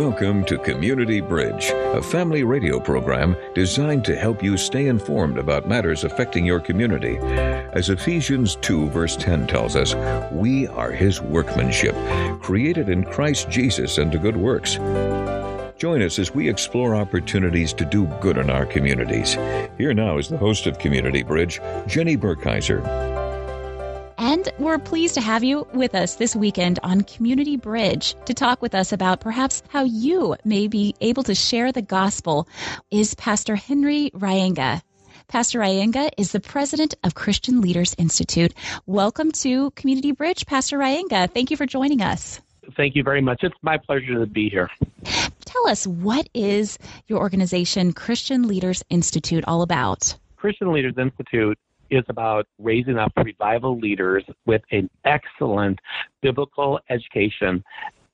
Welcome to Community Bridge, a family radio program designed to help you stay informed about matters affecting your community. As Ephesians 2, verse 10 tells us, we are His workmanship, created in Christ Jesus unto good works. Join us as we explore opportunities to do good in our communities. Here now is the host of Community Bridge, Jenny Burkheiser. And we're pleased to have you with us this weekend on Community Bridge to talk with us about perhaps how you may be able to share the gospel is Pastor Henry Reyenga. Pastor Reyenga is the president of Christian Leaders Institute. Welcome to Community Bridge, Pastor Reyenga. Thank you for joining us. Thank you very much. It's my pleasure to be here. Tell us, what is your organization, Christian Leaders Institute, all about? Christian Leaders Institute is about raising up revival leaders with an excellent biblical education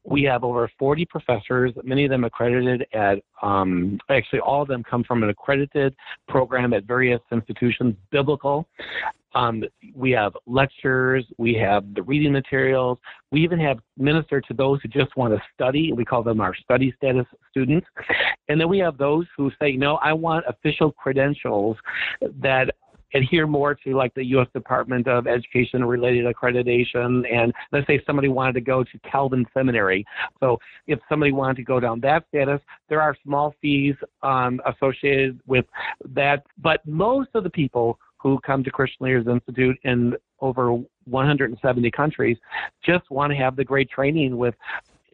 we have over 40 professors, many of them accredited at, um, actually, all of them come from an accredited program at various institutions, biblical. Um, we have lectures, we have the reading materials, we even have minister to those who just want to study. We call them our study status students. And then we have those who say, no, I want official credentials that adhere more to like the U.S. Department of Education related accreditation. And let's say somebody wanted to go to Calvin Seminary. So if somebody wanted to go down that status, there are small fees um, associated with that. But most of the people who come to Christian Leaders Institute in over 170 countries just want to have the great training with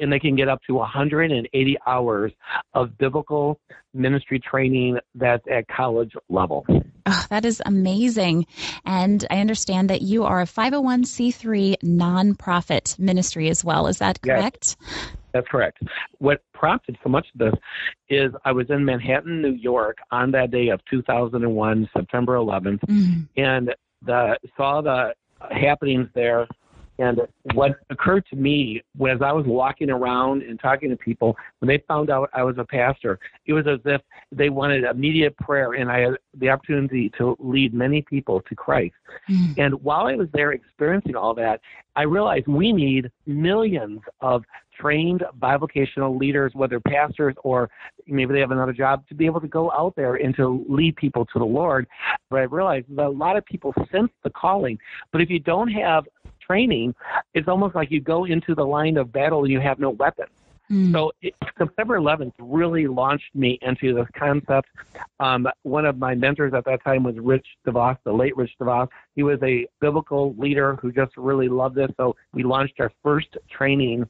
and they can get up to 180 hours of biblical ministry training that's at college level. Oh, that is amazing. And I understand that you are a 501c3 nonprofit ministry as well. Is that correct? Yes. That's correct. What prompted so much of this is I was in Manhattan, New York on that day of 2001, September 11th, mm-hmm. and the, saw the happenings there and what occurred to me was I was walking around and talking to people when they found out I was a pastor, it was as if they wanted immediate prayer, and I had the opportunity to lead many people to Christ. Mm. And while I was there experiencing all that, I realized we need millions of trained bivocational leaders, whether pastors or maybe they have another job, to be able to go out there and to lead people to the Lord. But I realized that a lot of people sense the calling, but if you don't have training, it's almost like you go into the line of battle and you have no weapon. Mm. So it, September 11th really launched me into this concept. Um, one of my mentors at that time was Rich DeVos, the late Rich DeVos. He was a biblical leader who just really loved this. So we launched our first training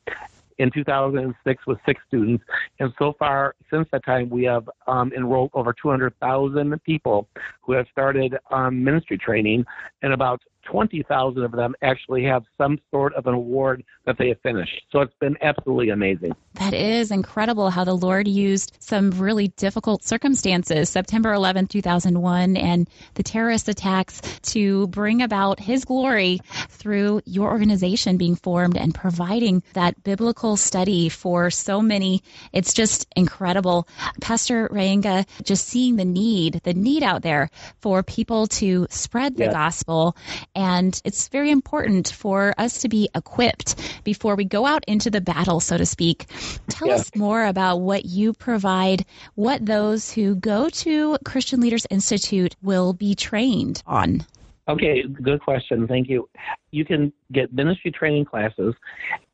in 2006 with six students. And so far, since that time, we have um, enrolled over 200,000 people who have started um, ministry training, and about 20,000 of them actually have some sort of an award that they have finished. So it's been absolutely amazing. That is incredible how the Lord used some really difficult circumstances, September 11, 2001, and the terrorist attacks to bring about His glory through your organization being formed and providing that biblical study for so many. It's just incredible. Pastor Reyenga, just seeing the need, the need out there for people to spread the yes. gospel and it's very important for us to be equipped before we go out into the battle, so to speak. Tell yeah. us more about what you provide, what those who go to Christian Leaders Institute will be trained on. Okay, good question. Thank you. You can get ministry training classes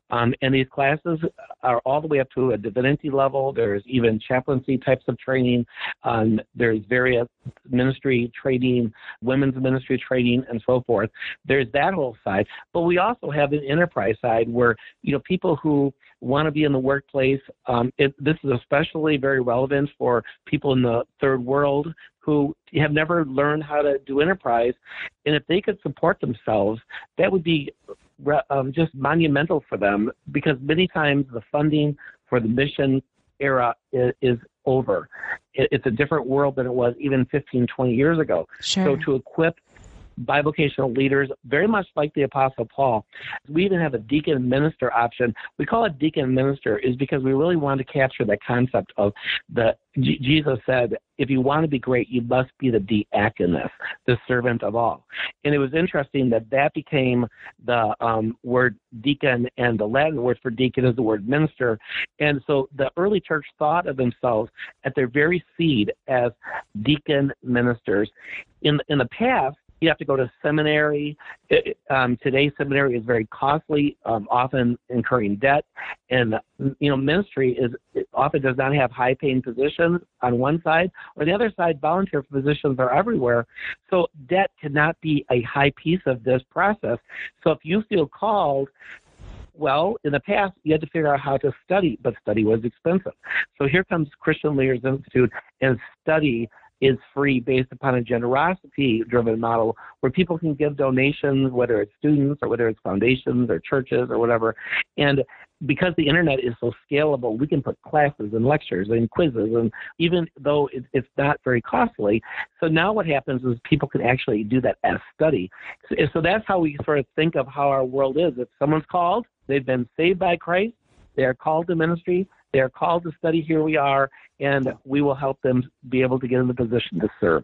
um, and these classes are all the way up to a divinity level. There's even chaplaincy types of training. Um, there's various ministry training, women's ministry training, and so forth. There's that whole side. But we also have an enterprise side where, you know, people who want to be in the workplace, um, it, this is especially very relevant for people in the third world who have never learned how to do enterprise. And if they could support themselves, that would be um, just monumental for them because many times the funding for the mission era is, is over. It, it's a different world than it was even 15, 20 years ago. Sure. So to equip bivocational leaders, very much like the Apostle Paul. We even have a deacon minister option. We call it deacon minister is because we really want to capture that concept of the G- Jesus said, if you want to be great, you must be the diakonos, the servant of all. And it was interesting that that became the um, word deacon, and the Latin word for deacon is the word minister. And so the early church thought of themselves at their very seed as deacon ministers. In in the past, you have to go to seminary. It, um, today's seminary is very costly, um, often incurring debt, and you know ministry is often does not have high-paying positions on one side, or the other side, volunteer positions are everywhere. So debt cannot be a high piece of this process. So if you feel called well, in the past, you had to figure out how to study, but study was expensive. So here comes Christian Leaders Institute and study is free based upon a generosity driven model where people can give donations, whether it's students or whether it's foundations or churches or whatever. And because the internet is so scalable, we can put classes and lectures and quizzes, and even though it's not very costly. So now what happens is people can actually do that as study. So, so that's how we sort of think of how our world is. If someone's called, they've been saved by Christ, they are called to ministry, they are called to study. Here we are, and we will help them be able to get in the position to serve.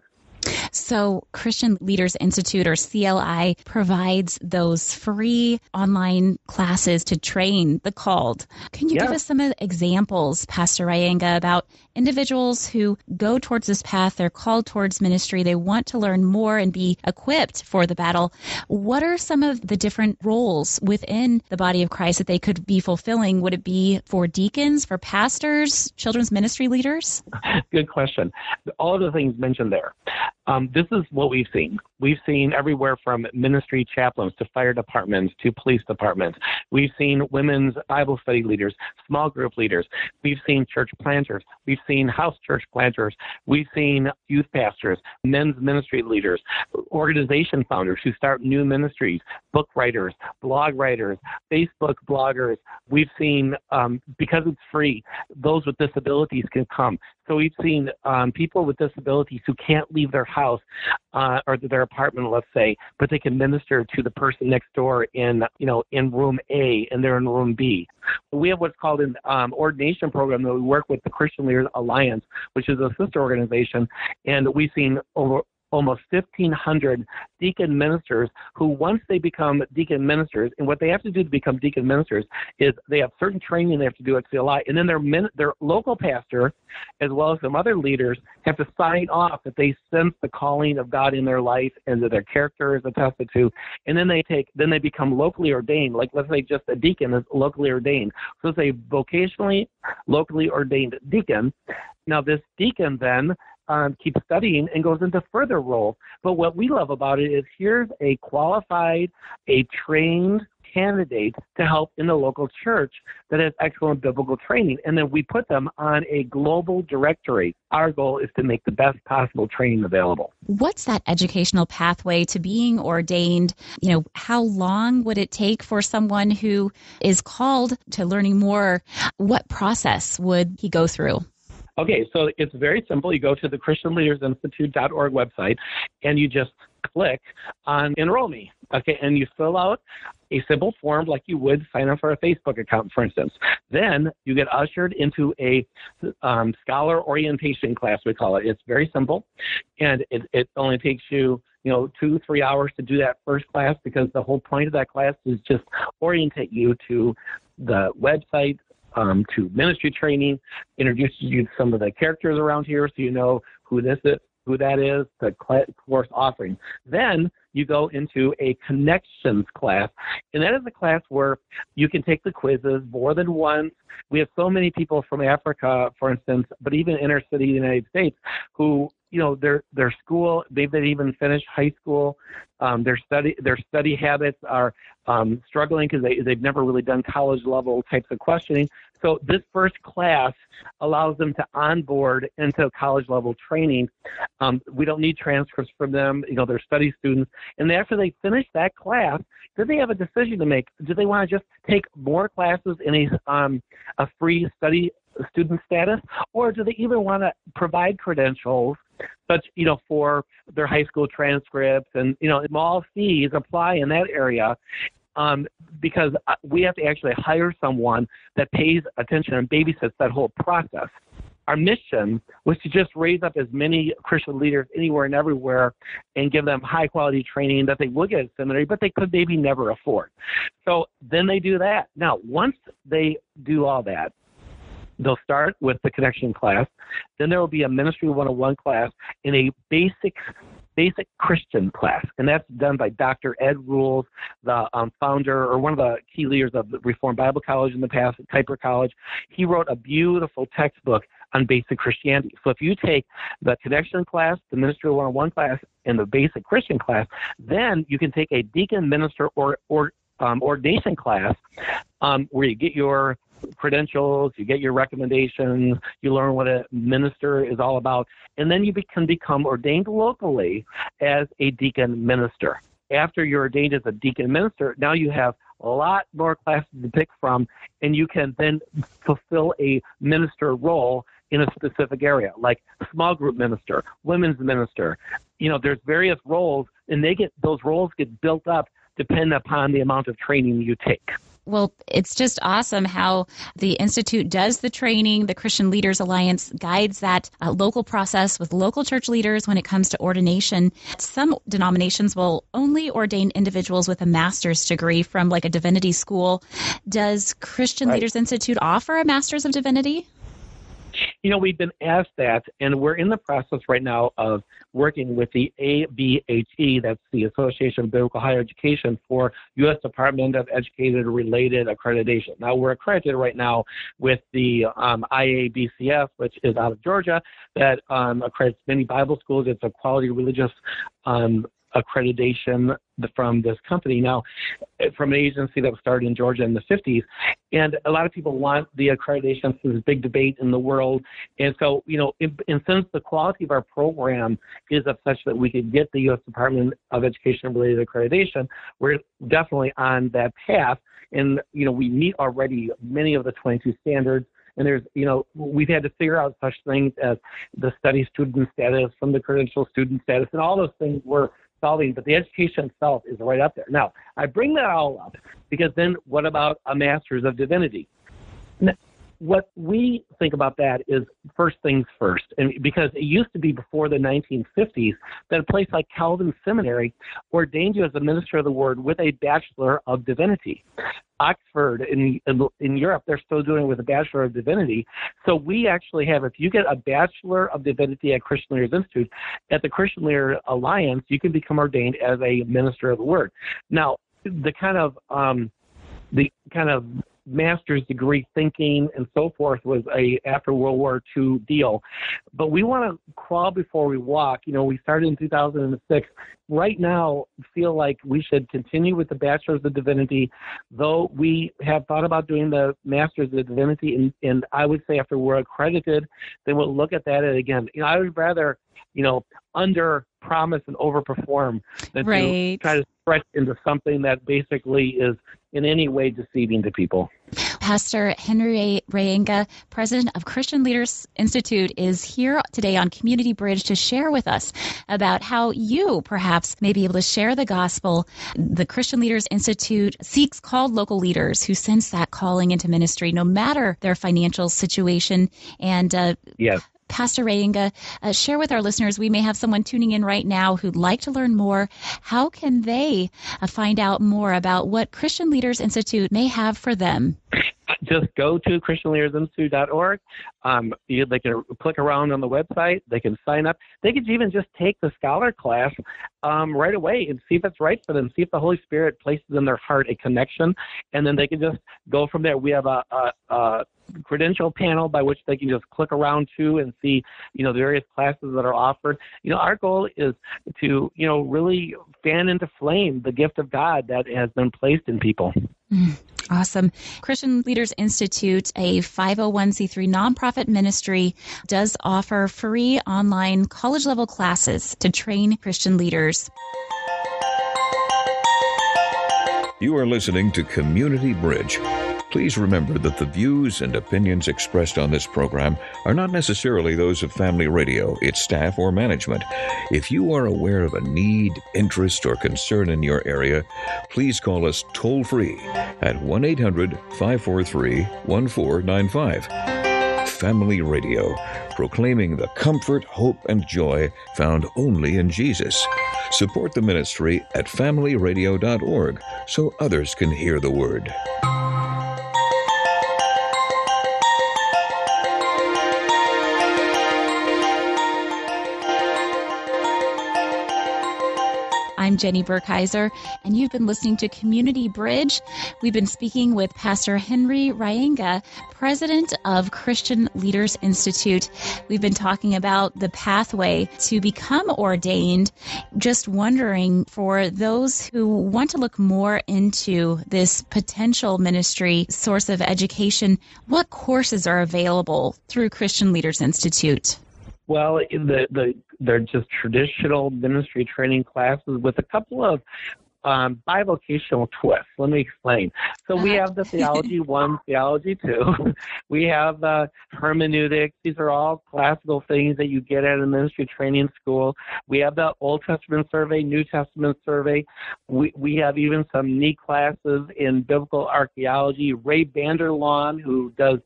So, Christian Leaders Institute or CLI provides those free online classes to train the called. Can you yeah. give us some examples, Pastor Reyenga, about individuals who go towards this path? They're called towards ministry. They want to learn more and be equipped for the battle. What are some of the different roles within the body of Christ that they could be fulfilling? Would it be for deacons, for pastors, children's ministry leaders? Good question. All of the things mentioned there. Um, this is what we've seen. We've seen everywhere from ministry chaplains to fire departments to police departments. We've seen women's Bible study leaders, small group leaders. We've seen church planters. We've seen house church planters. We've seen youth pastors, men's ministry leaders, organization founders who start new ministries, book writers, blog writers, Facebook bloggers. We've seen, um, because it's free, those with disabilities can come. So we've seen um, people with disabilities who can't leave their house uh, or their apartment, let's say, but they can minister to the person next door in, you know, in room A and they're in room B. We have what's called an um, ordination program that we work with the Christian Leaders Alliance, which is a sister organization, and we've seen over almost 1,500 deacon ministers who, once they become deacon ministers, and what they have to do to become deacon ministers is they have certain training they have to do at CLI, and then their, min- their local pastor, as well as some other leaders, have to sign off that they sense the calling of God in their life and that their character is attested to, and then they take, then they become locally ordained. Like let's say just a deacon is locally ordained. So it's a vocationally, locally ordained deacon. Now this deacon then um, keeps studying and goes into further roles. But what we love about it is here's a qualified, a trained candidate to help in the local church that has excellent biblical training. And then we put them on a global directory. Our goal is to make the best possible training available. What's that educational pathway to being ordained? You know, how long would it take for someone who is called to learning more? What process would he go through? Okay, so it's very simple. You go to the ChristianLeadersInstitute.org website and you just click on Enroll Me. Okay, and you fill out a simple form like you would sign up for a Facebook account, for instance. Then you get ushered into a um, scholar orientation class, we call it. It's very simple, and it, it only takes you you know, two, three hours to do that first class because the whole point of that class is just orientate you to the website, um, to ministry training, introduces you to some of the characters around here so you know who this is, who that is, the course offering. Then you go into a connections class, and that is a class where you can take the quizzes more than once. We have so many people from Africa, for instance, but even inner city United States, who you know their their school they've even finished high school um, their study their study habits are um, struggling because they they've never really done college level types of questioning so this first class allows them to onboard into college level training. Um, we don't need transcripts from them. You know, they're study students. And after they finish that class, do they have a decision to make. Do they want to just take more classes in a, um, a free study student status, or do they even want to provide credentials such you know for their high school transcripts and you know all fees apply in that area um, because uh, we have to actually hire someone that pays attention and babysits that whole process. Our mission was to just raise up as many Christian leaders anywhere and everywhere and give them high quality training that they would get at seminary, but they could maybe never afford. So then they do that. Now, once they do all that, they'll start with the connection class. Then there will be a ministry 101 class and a basic basic Christian class, and that's done by Dr. Ed Rules, the um, founder or one of the key leaders of the Reformed Bible College in the past, Kuyper College. He wrote a beautiful textbook on basic Christianity. So if you take the connection class, the ministry 101 class, and the basic Christian class, then you can take a deacon minister or or um, ordination class um, where you get your credentials, you get your recommendations, you learn what a minister is all about, and then you be- can become ordained locally as a deacon minister. After you're ordained as a deacon minister, now you have a lot more classes to pick from, and you can then fulfill a minister role in a specific area, like small group minister, women's minister. You know, there's various roles, and they get those roles get built up depending upon the amount of training you take. Well, it's just awesome how the Institute does the training. The Christian Leaders Alliance guides that uh, local process with local church leaders when it comes to ordination. Some denominations will only ordain individuals with a master's degree from like a divinity school. Does Christian right. Leaders Institute offer a master's of divinity? You know, we've been asked that, and we're in the process right now of working with the ABHE, that's the Association of Biblical Higher Education, for U.S. Department of Education related accreditation. Now, we're accredited right now with the um, IABCS, which is out of Georgia, that um, accredits many Bible schools. It's a quality religious um, accreditation from this company now eh, from an agency that was started in Georgia in the 50s. And a lot of people want the accreditation. So there's a big debate in the world. And so, you know, in, and since the quality of our program is of such that we could get the U.S. Department of Education related accreditation, we're definitely on that path. And, you know, we meet already many of the 22 standards and there's you know we've had to figure out such things as the study student status from the credential student status and all those things were solving, but the education itself is right up there. Now, I bring that all up because then what about a master's of divinity? What we think about that is first things first, and because it used to be before the 1950s that a place like Calvin Seminary ordained you as a minister of the Word with a Bachelor of Divinity. Oxford in, in, in Europe, they're still doing it with a Bachelor of Divinity. So we actually have, if you get a Bachelor of Divinity at Christian Leaders Institute, at the Christian Leader Alliance, you can become ordained as a minister of the Word. Now, the kind of um, the kind of master's degree thinking and so forth was a after World War II deal. But we want to crawl before we walk. You know, we started in 2006. Right now, feel like we should continue with the Bachelor's of Divinity, though we have thought about doing the Master's of Divinity. And, and I would say after we're accredited, then we'll look at that again. You know, I would rather, you know, under promise and overperform than right. to try to stretch into something that basically is in any way deceiving to people. Pastor Henry Reyenga, president of Christian Leaders Institute, is here today on Community Bridge to share with us about how you perhaps may be able to share the gospel. The Christian Leaders Institute seeks called local leaders who sense that calling into ministry, no matter their financial situation. And uh, yes. Pastor Reyenga, uh, share with our listeners. We may have someone tuning in right now who'd like to learn more. How can they uh, find out more about what Christian Leaders Institute may have for them? just go to christianleadersinstitute.org. Um, you, they can click around on the website. They can sign up. They could even just take the scholar class um, right away and see if it's right for them. See if the Holy Spirit places in their heart a connection, and then they can just go from there. We have a, a, a credential panel by which they can just click around to and see, you know, the various classes that are offered. You know, our goal is to, you know, really fan into flame the gift of God that has been placed in people. Mm. Awesome. Christian Leaders Institute, a 501c3 nonprofit ministry, does offer free online college level classes to train Christian leaders. You are listening to Community Bridge Please remember that the views and opinions expressed on this program are not necessarily those of Family Radio, its staff, or management. If you are aware of a need, interest, or concern in your area, please call us toll free at 1 800 543 1495. Family Radio, proclaiming the comfort, hope, and joy found only in Jesus. Support the ministry at familyradio.org so others can hear the word. I'm Jenny Burkheiser, and you've been listening to Community Bridge. We've been speaking with Pastor Henry Reyenga, president of Christian Leaders Institute. We've been talking about the pathway to become ordained. Just wondering for those who want to look more into this potential ministry source of education, what courses are available through Christian Leaders Institute? Well, the the they're just traditional ministry training classes with a couple of um, bivocational twist. Let me explain. So we have the theology one, theology two. we have uh, hermeneutics. These are all classical things that you get at a ministry training school. We have the Old Testament survey, New Testament survey. We we have even some neat classes in biblical archaeology. Ray Vander Laan, who does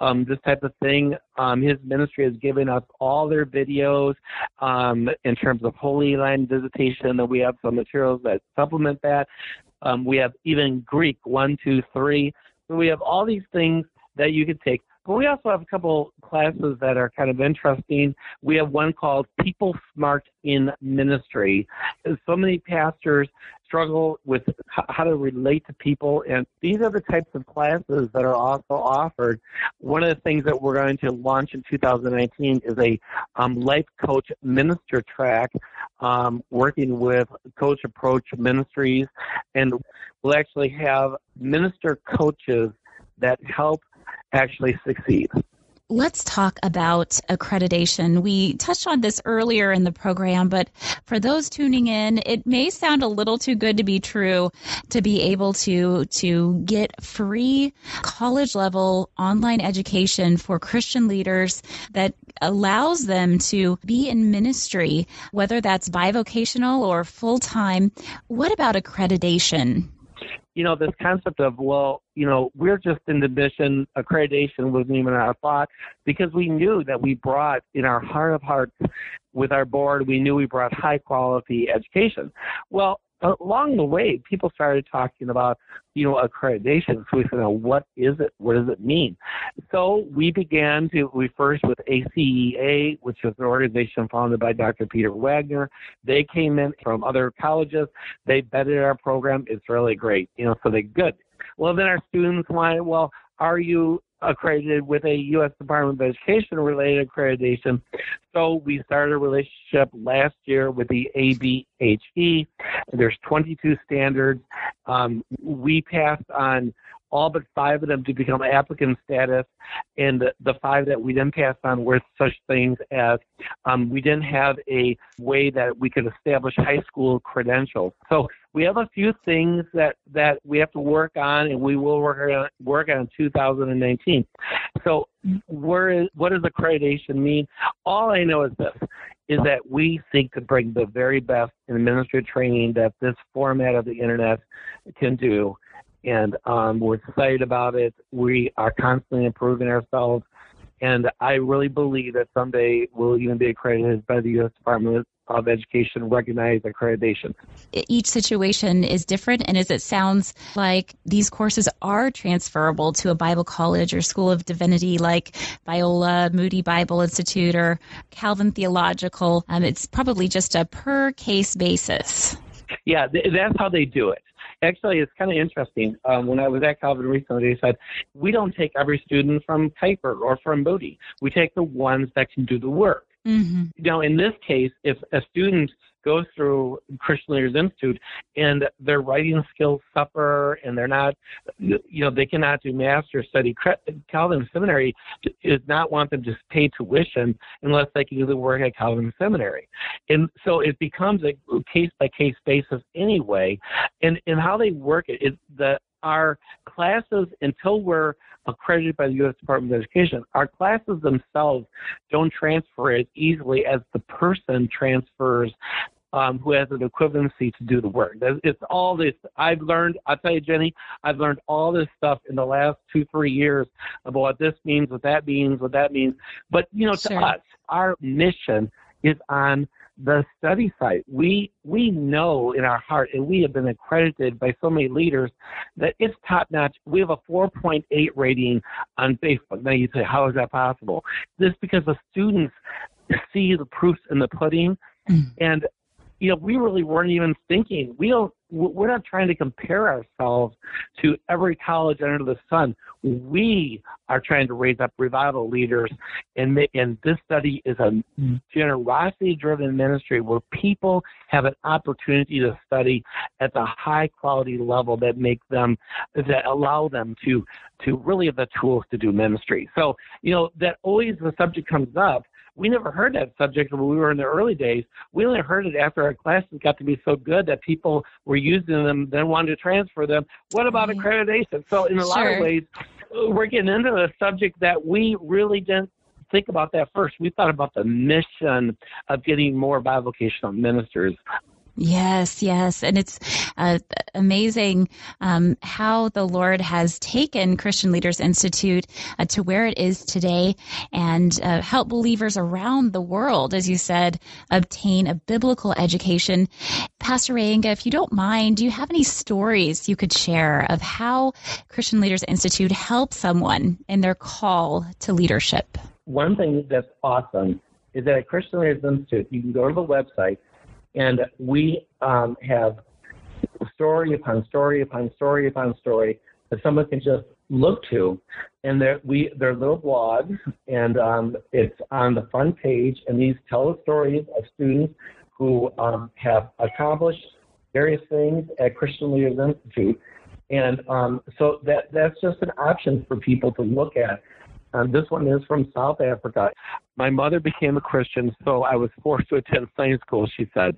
um, this type of thing, um, his ministry has given us all their videos um, in terms of Holy Land visitation. And we have some materials that supplement that. Um, we have even Greek, one, two, three. So we have all these things that you could take. But we also have a couple classes that are kind of interesting. We have one called People Smart in Ministry. So many pastors struggle with how to relate to people, and these are the types of classes that are also offered. One of the things that we're going to launch in 2019 is a um, life coach minister track, um, working with Coach Approach Ministries, and we'll actually have minister coaches that help actually succeed. Let's talk about accreditation. We touched on this earlier in the program, but for those tuning in, it may sound a little too good to be true to be able to to get free college level online education for Christian leaders that allows them to be in ministry, whether that's bivocational or full time. What about accreditation? You know, this concept of, well, you know, we're just in the mission, accreditation wasn't even our thought because we knew that we brought in our heart of hearts with our board, we knew we brought high quality education. Well, along the way, people started talking about, you know, accreditation. So we said, what is it? What does it mean? So we began to, we first with ACEA, which is an organization founded by Dr. Peter Wagner. They came in from other colleges. They vetted our program. It's really great. You know, so they good. Well, then our students wanted, well, are you accredited with a U.S. Department of Education related accreditation. So we started a relationship last year with the ABHE. There's 22 standards. Um, we passed on all but five of them to become applicant status, and the, the five that we then passed on were such things as um, we didn't have a way that we could establish high school credentials. So we have a few things that, that we have to work on, and we will work on work on 2019. So where is, what does accreditation mean? All I know is this is that we seek to bring the very best in administrative training that this format of the internet can do and um, we're excited about it. We are constantly improving ourselves, and I really believe that someday we'll even be accredited by the U.S. Department of Education recognized accreditation. Each situation is different, and as it sounds like these courses are transferable to a Bible college or school of divinity like Biola, Moody Bible Institute, or Calvin Theological, um, it's probably just a per case basis. Yeah, that's how they do it actually, it's kind of interesting. Um, when I was at Calvin recently, they said, we don't take every student from Kuyper or from Moody. We take the ones that can do the work. Mm-hmm. Now, in this case, if a student goes through Christian Leaders Institute and their writing skills suffer and they're not, you know, they cannot do master's study. Calvin Seminary does not want them to pay tuition unless they can do the work at Calvin Seminary. And so it becomes a case by case basis anyway. And, and how they work it is the our classes until we're accredited by the U.S. Department of Education, our classes themselves don't transfer as easily as the person transfers um, who has an equivalency to do the work. It's all this. I've learned. I'll tell you, Jenny. I've learned all this stuff in the last two, three years about what this means, what that means, what that means. But you know, sure. to us, our mission is on the study site. We we know in our heart, and we have been accredited by so many leaders that it's top notch. We have a 4.8 rating on Facebook. Now you say, how is that possible? This because the students see the proofs in the pudding, mm. and you know, we really weren't even thinking. We don't. We're not trying to compare ourselves to every college under the sun. We are trying to raise up revival leaders, and and this study is a generosity-driven ministry where people have an opportunity to study at the high-quality level that make them that allow them to to really have the tools to do ministry. So you know that always the subject comes up we never heard that subject when we were in the early days. We only heard it after our classes got to be so good that people were using them, then wanted to transfer them. What about mm-hmm. accreditation? So, in a sure. lot of ways, we're getting into a subject that we really didn't think about that first. We thought about the mission of getting more bivocational ministers Yes, yes. And it's uh, amazing um, how the Lord has taken Christian Leaders Institute uh, to where it is today and uh, help believers around the world, as you said, obtain a biblical education. Pastor Reyenga, if you don't mind, do you have any stories you could share of how Christian Leaders Institute helps someone in their call to leadership? One thing that's awesome is that at Christian Leaders Institute, you can go to the website and we um, have story upon story upon story upon story that someone can just look to. And they're, we, they're little blogs, and um, it's on the front page, and these tell the stories of students who um, have accomplished various things at Christian Leaders Institute. And um, so that, that's just an option for people to look at. Um, this one is from South Africa. My mother became a Christian, so I was forced to attend Sunday school, she said.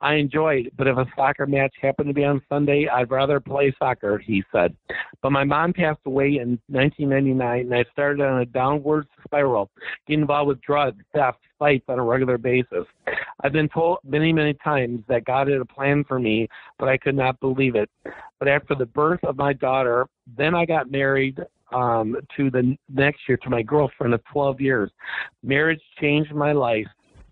I enjoyed, but if a soccer match happened to be on Sunday, I'd rather play soccer, he said. But my mom passed away in 1999, and I started on a downward spiral, getting involved with drugs, theft, fights on a regular basis. I've been told many, many times that God had a plan for me, but I could not believe it. But after the birth of my daughter, then I got married um, to the next year to my girlfriend of 12 years. Marriage changed my life.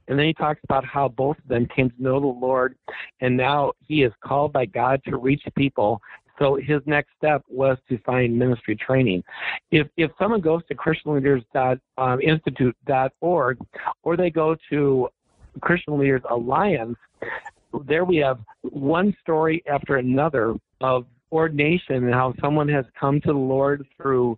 And then he talks about how both of them came to know the Lord, and now he is called by God to reach people. So his next step was to find ministry training. If if someone goes to ChristianLeaders.institute.org, um, or they go to Christian Leaders Alliance, there we have one story after another of ordination and how someone has come to the Lord through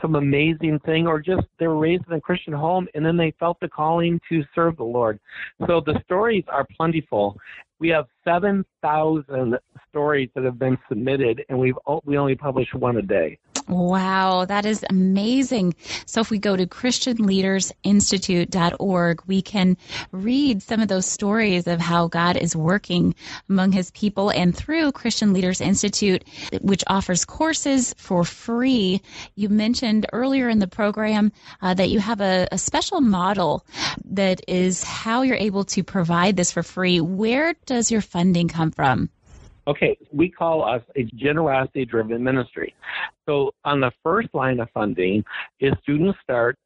some amazing thing, or just they were raised in a Christian home and then they felt the calling to serve the Lord. So the stories are plentiful. We have 7,000 stories that have been submitted, and we've we only publish one a day. Wow, that is amazing. So if we go to christianleadersinstitute.org, we can read some of those stories of how God is working among his people and through Christian Leaders Institute, which offers courses for free. You mentioned earlier in the program uh, that you have a, a special model that is how you're able to provide this for free. Where does your funding come from? Okay, we call us a generosity driven ministry. So, on the first line of funding is students start,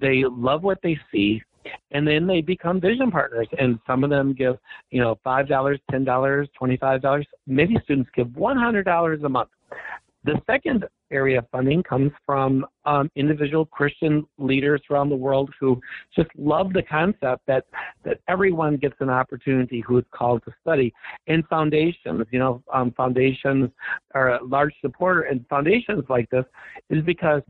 they love what they see, and then they become vision partners. And some of them give, you know, $5, $10, $25. Many students give $100 a month. The second area of funding comes from um, individual Christian leaders around the world who just love the concept that that everyone gets an opportunity who is called to study. And foundations, you know, um, foundations are a large supporter, and foundations like this is because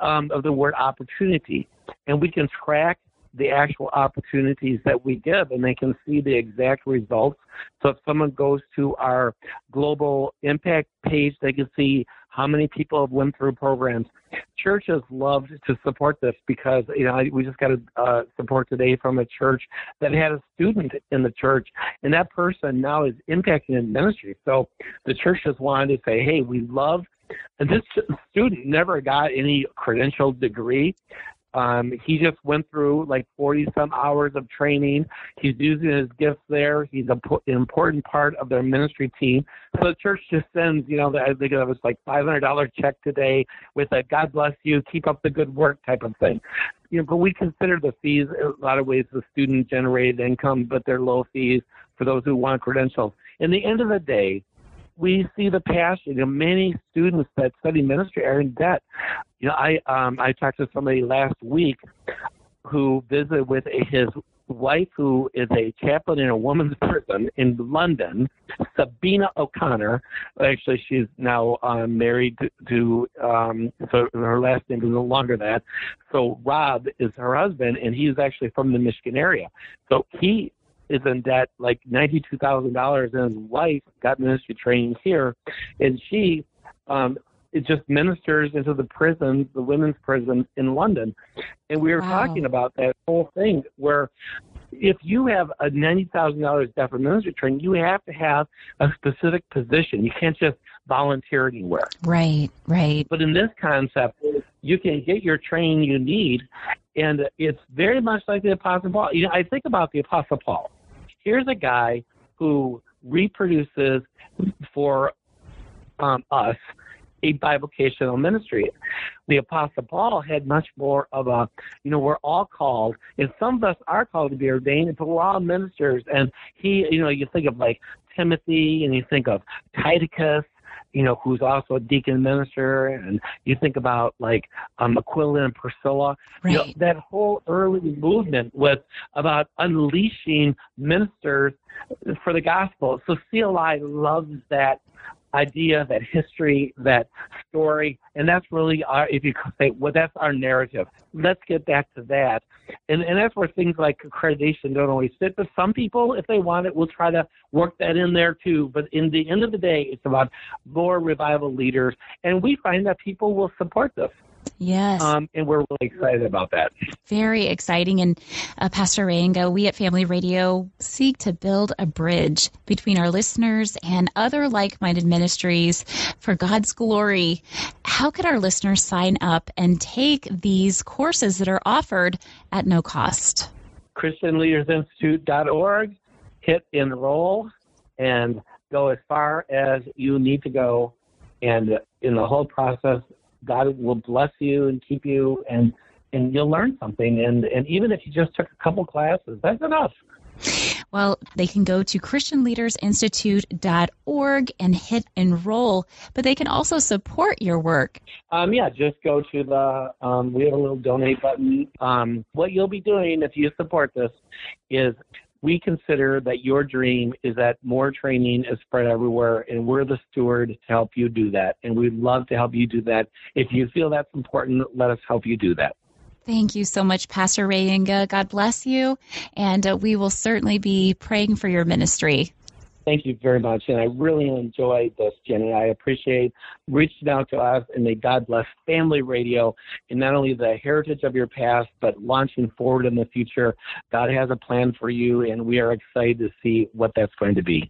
um, of the word opportunity, and we can track the actual opportunities that we give and they can see the exact results. So if someone goes to our global impact page, they can see how many people have went through programs. Churches love to support this because you know we just got a uh, support today from a church that had a student in the church, and that person now is impacting in ministry. So the church just wanted to say, hey, we love And this student never got any credentialed degree. Um, he just went through like 40 some hours of training. He's using his gifts there. He's an important part of their ministry team. So the church just sends, you know, I think it was like $500 check today with a God bless you, keep up the good work type of thing. You know, but we consider the fees a lot of ways the student generated income, but they're low fees for those who want credentials. In the end of the day, we see the passion. Know, many students that study ministry are in debt. You know, I um, I talked to somebody last week who visited with his wife, who is a chaplain in a woman's prison in London, Sabina O'Connor. Actually, she's now um, married to, to um, so her last name is no longer that. So Rob is her husband, and he's actually from the Michigan area. So he is in debt like ninety-two thousand dollars, and his wife got ministry training here, and she um, it just ministers into the prisons, the women's prisons in London. And we were wow. talking about that whole thing where if you have a ninety thousand dollars debt for ministry training, you have to have a specific position. You can't just volunteer anywhere. Right, right. But in this concept, you can get your training you need, and it's very much like the Apostle Paul. You know, I think about the Apostle Paul here's a guy who reproduces for um, us a bivocational ministry. The Apostle Paul had much more of a, you know, we're all called, and some of us are called to be ordained, but we're all ministers. And he, you know, you think of like Timothy, and you think of Titus, you know, who's also a deacon minister, and you think about like um, Aquila and Priscilla. Right. You know, that whole early movement was about unleashing ministers for the gospel. So CLI loves that idea, that history, that story, and that's really our, if you say, well, that's our narrative. Let's get back to that. And, and that's where things like accreditation don't always fit. But some people, if they want it, will try to work that in there too. But in the end of the day, it's about more revival leaders. And we find that people will support this. Yes. Um, and we're really excited about that. Very exciting. And uh, Pastor Reyenga, we at Family Radio seek to build a bridge between our listeners and other like minded ministries for God's glory. How could our listeners sign up and take these courses that are offered at no cost? ChristianLeadersInstitute.org, hit enroll, and go as far as you need to go. And in the whole process, God will bless you and keep you, and and you'll learn something. And and even if you just took a couple classes, that's enough. Well, they can go to ChristianLeadersInstitute.org and hit enroll, but they can also support your work. Um, yeah, just go to the, um, we have a little donate button. Um, what you'll be doing if you support this is we consider that your dream is that more training is spread everywhere, and we're the steward to help you do that. And we'd love to help you do that. If you feel that's important, let us help you do that. Thank you so much, Pastor Reyenga. God bless you. And uh, we will certainly be praying for your ministry. Thank you very much. And I really enjoyed this, Jenny. I appreciate reaching out to us and may God bless Family Radio and not only the heritage of your past, but launching forward in the future. God has a plan for you, and we are excited to see what that's going to be.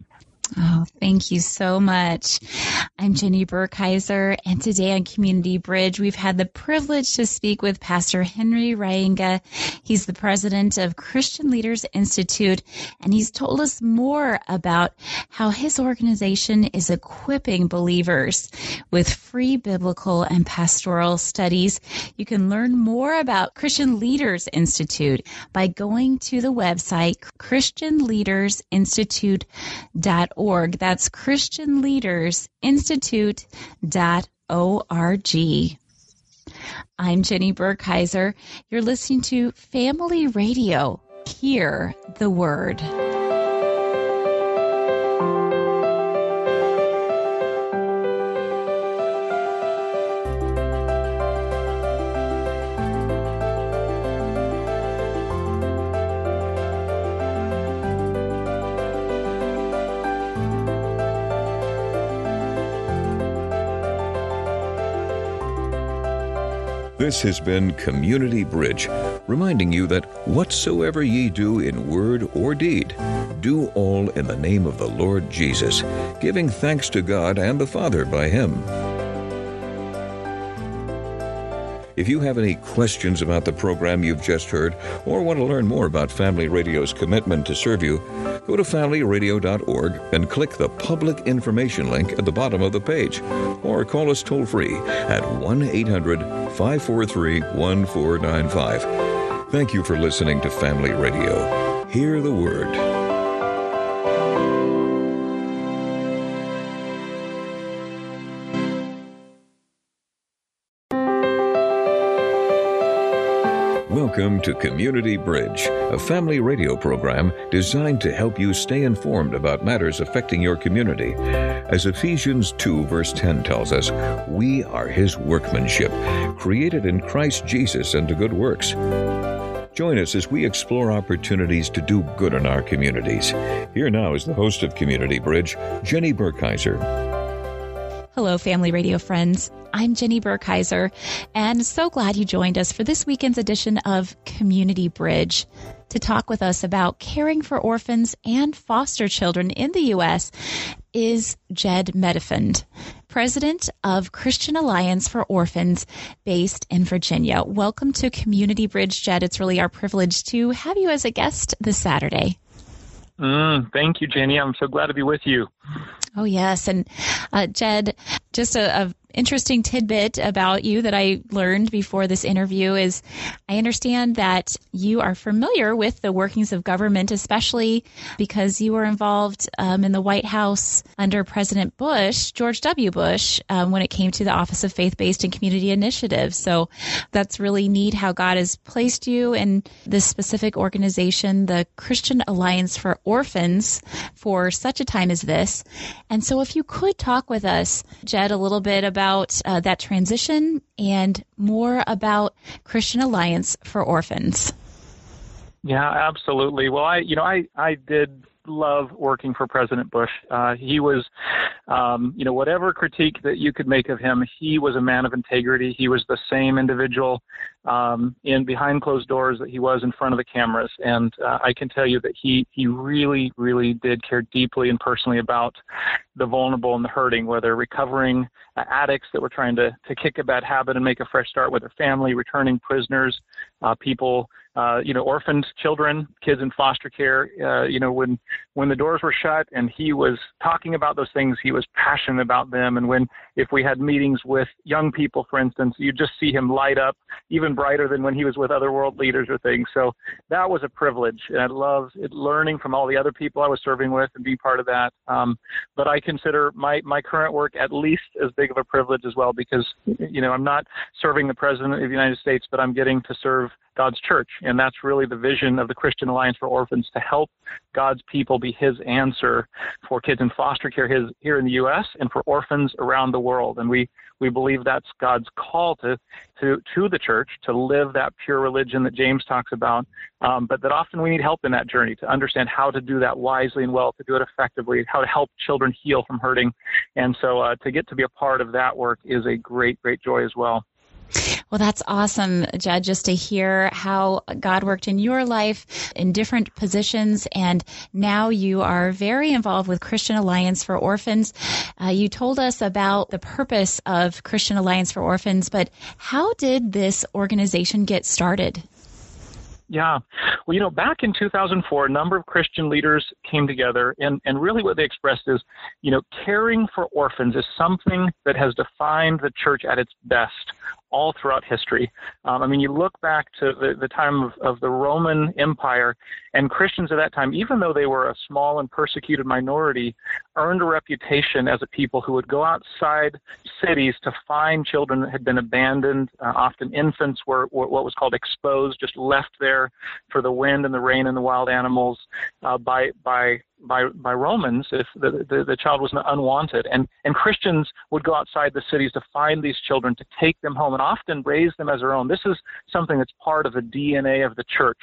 Oh, thank you so much. I'm Jenny Burkheiser, and today on Community Bridge, we've had the privilege to speak with Pastor Henry Reyenga. He's the president of Christian Leaders Institute, and he's told us more about how his organization is equipping believers with free biblical and pastoral studies. You can learn more about Christian Leaders Institute by going to the website christianleadersinstitute.org org. That's Christian Leaders Institute.org. I'm Jenny Burkheiser. You're listening to Family Radio. Hear the word. This has been Community Bridge, reminding you that whatsoever ye do in word or deed, do all in the name of the Lord Jesus, giving thanks to God and the Father by him. If you have any questions about the program you've just heard or want to learn more about Family Radio's commitment to serve you, go to familyradio.org and click the public information link at the bottom of the page or call us toll free at 1 800 543 1495. Thank you for listening to Family Radio. Hear the Word. Welcome to Community Bridge, a family radio program designed to help you stay informed about matters affecting your community. As Ephesians 2, verse 10 tells us, we are His workmanship, created in Christ Jesus unto good works. Join us as we explore opportunities to do good in our communities. Here now is the host of Community Bridge, Jenny Burkheiser. Hello, family radio friends. I'm Jenny Burkheiser, and so glad you joined us for this weekend's edition of Community Bridge to talk with us about caring for orphans and foster children in the U.S. is Jed Medefind, president of Christian Alliance for Orphans based in Virginia. Welcome to Community Bridge, Jed. It's really our privilege to have you as a guest this Saturday. Mm, thank you, Jenny. I'm so glad to be with you. Oh, yes. And uh, Jed, just a, a interesting tidbit about you that I learned before this interview is I understand that you are familiar with the workings of government, especially because you were involved um, in the White House under President Bush, George W. Bush, um, when it came to the Office of Faith Based and Community Initiatives. So that's really neat how God has placed you in this specific organization, the Christian Alliance for Orphans, for such a time as this. And so if you could talk with us, Jed, a little bit about about uh, that transition and more about Christian Alliance for Orphans. Yeah, absolutely. Well, I, you know, I, I did love working for President Bush. Uh, he was, um, you know, whatever critique that you could make of him, he was a man of integrity. He was the same individual um, in behind closed doors that he was in front of the cameras. And uh, I can tell you that he he really, really did care deeply and personally about the vulnerable and the hurting, whether recovering uh, addicts that were trying to to kick a bad habit and make a fresh start with their family, returning prisoners, uh, people uh, you know, orphaned children, kids in foster care. Uh, you know, when when the doors were shut and he was talking about those things, he was passionate about them. And when if we had meetings with young people, for instance, you just see him light up even brighter than when he was with other world leaders or things. So that was a privilege, and I love it, learning from all the other people I was serving with and being part of that. Um, but I consider my my current work at least as big of a privilege as well because you know I'm not serving the president of the United States, but I'm getting to serve God's church. And that's really the vision of the Christian Alliance for Orphans to help God's people be his answer for kids in foster care his, here in the U.S. and for orphans around the world. And we, we believe that's God's call to, to, to the church to live that pure religion that James talks about. Um, but that often we need help in that journey to understand how to do that wisely and well, to do it effectively, how to help children heal from hurting. And so uh, to get to be a part of that work is a great, great joy as well. Well, that's awesome, Jed, just to hear how God worked in your life in different positions. And now you are very involved with Christian Alliance for Orphans. Uh, you told us about the purpose of Christian Alliance for Orphans, but how did this organization get started? Yeah. Well, you know, back in 2004, a number of Christian leaders came together, and, and really what they expressed is, you know, caring for orphans is something that has defined the church at its best all throughout history. Um, I mean, you look back to the, the time of, of the Roman Empire, and Christians at that time, even though they were a small and persecuted minority, earned a reputation as a people who would go outside cities to find children that had been abandoned. Uh, often infants were, were, what was called exposed, just left there for the wind and the rain and the wild animals uh, by by by by Romans if the, the, the child was unwanted, and and Christians would go outside the cities to find these children to take them home and often raise them as their own. This is something that's part of the DNA of the church.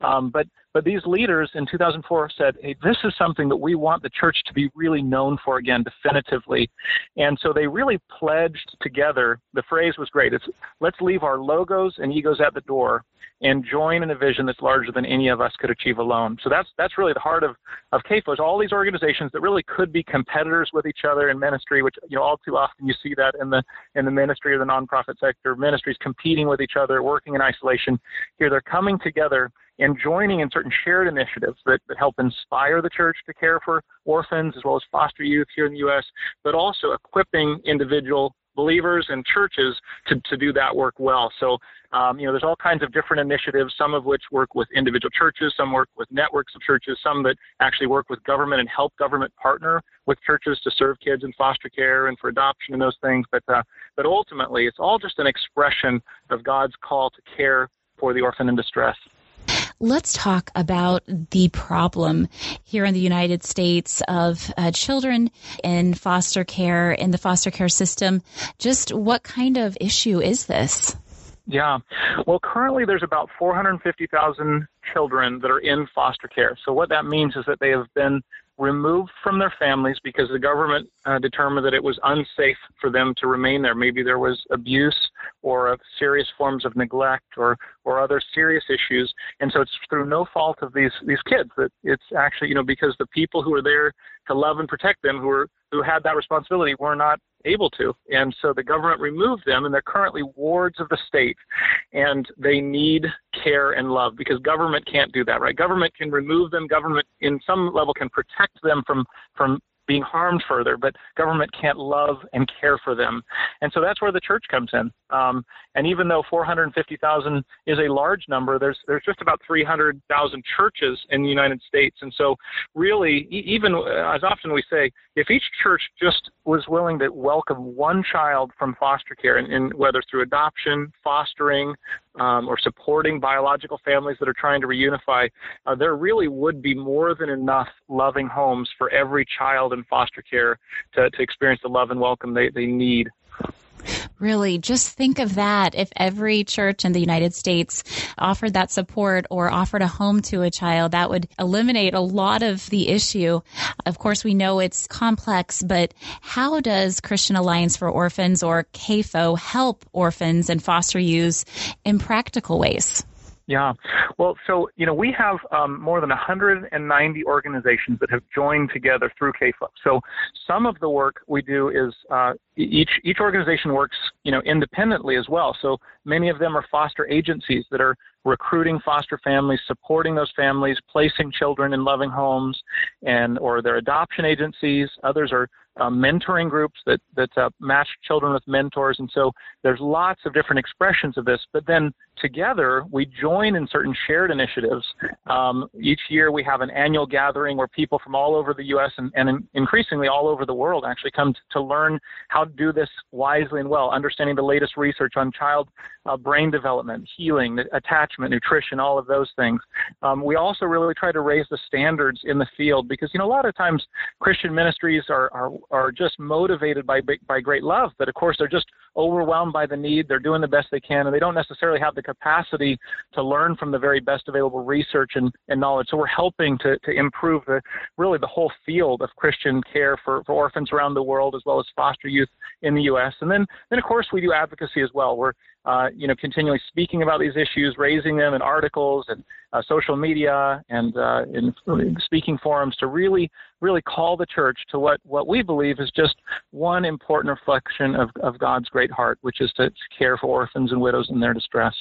Um, but But these leaders in 2004 said, hey, this is something that we want the church to be really known for again, definitively. And so they really pledged together. The phrase was great. It's let's leave our logos and egos at the door and join in a vision that's larger than any of us could achieve alone. So that's that's really the heart of of CAFOs. All these organizations that really could be competitors with each other in ministry, which you know all too often you see that in the in the ministry or the nonprofit sector, ministries competing with each other, working in isolation. Here they're coming together and joining in certain shared initiatives that, that help inspire the church to care for orphans as well as foster youth here in the U.S., but also equipping individual believers and churches to, to do that work well. So, um, you know, there's all kinds of different initiatives, some of which work with individual churches, some work with networks of churches, some that actually work with government and help government partner with churches to serve kids in foster care and for adoption and those things. But, uh, but ultimately, it's all just an expression of God's call to care for the orphan in distress. Let's talk about the problem here in the United States of uh, children in foster care, in the foster care system. Just what kind of issue is this? Yeah. Well, currently there's about 450,000 children that are in foster care. So what that means is that they have been removed from their families because the government uh, determined that it was unsafe for them to remain there. Maybe there was abuse or serious forms of neglect or, or other serious issues. And so it's through no fault of these, these kids that it's actually, you know, because the people who are there to love and protect them who are, who had that responsibility were not able to. And so the government removed them, and they're currently wards of the state, and they need care and love because government can't do that, right? Government can remove them. Government, in some level, can protect them from from being harmed further, but government can't love and care for them. And so that's where the church comes in. Um, and even though 450,000 is a large number, there's there's just about 300,000 churches in the United States. And so really, even uh, as often we say, if each church just was willing to welcome one child from foster care, and, and whether through adoption, fostering, um, or supporting biological families that are trying to reunify, uh, there really would be more than enough loving homes for every child in foster care to, to experience the love and welcome they, they need. Really, just think of that. If every church in the United States offered that support or offered a home to a child, that would eliminate a lot of the issue. Of course, we know it's complex, but how does Christian Alliance for Orphans or CAFO help orphans and foster youth in practical ways? Yeah. Well, so, you know, we have um, more than 190 organizations that have joined together through CAFO. So some of the work we do is uh, each, each organization works, you know, independently as well. So many of them are foster agencies that are recruiting foster families, supporting those families, placing children in loving homes, and or their adoption agencies. Others are uh, mentoring groups that that uh, match children with mentors, and so there's lots of different expressions of this. But then together we join in certain shared initiatives. Um, each year we have an annual gathering where people from all over the U.S. and, and increasingly all over the world actually come to, to learn how to do this wisely and well, understanding the latest research on child uh, brain development, healing, attachment, nutrition, all of those things. Um, we also really try to raise the standards in the field because you know a lot of times Christian ministries are are, are just motivated by by great love, but of course they're just overwhelmed by the need. They're doing the best they can, and they don't necessarily have the capacity to learn from the very best available research and, and knowledge. So we're helping to, to improve the really the whole field of Christian care for, for orphans around the world as well as foster youth in the U.S. And then then of course we do advocacy as well. We're uh, you know, continually speaking about these issues, raising them in articles and uh, social media and uh, in speaking forums to really, really call the church to what, what we believe is just one important reflection of, of God's great heart, which is to care for orphans and widows in their distress.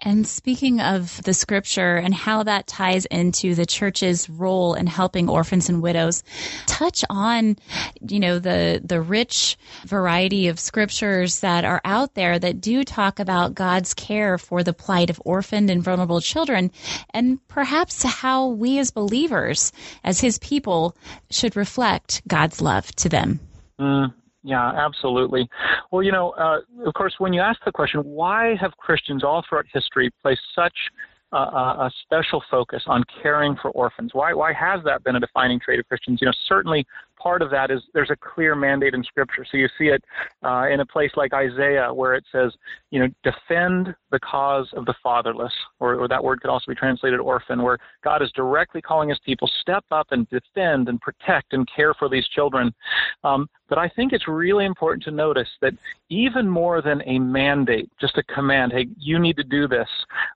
And speaking of the scripture and how that ties into the church's role in helping orphans and widows, touch on, you know, the, the rich variety of scriptures that are out there that do talk about God's care for the plight of orphaned and vulnerable children, and perhaps how we as believers, as His people, should reflect God's love to them. Mm, yeah, absolutely. Well, you know, uh, of course, when you ask the question, why have Christians all throughout history placed such uh, a special focus on caring for orphans? Why, why has that been a defining trait of Christians? You know, certainly part of that is there's a clear mandate in Scripture. So you see it uh, in a place like Isaiah where it says, you know, defend the cause of the fatherless, or, or that word could also be translated orphan, where God is directly calling his people, step up and defend and protect and care for these children. Um, but I think it's really important to notice that even more than a mandate, just a command, hey, you need to do this,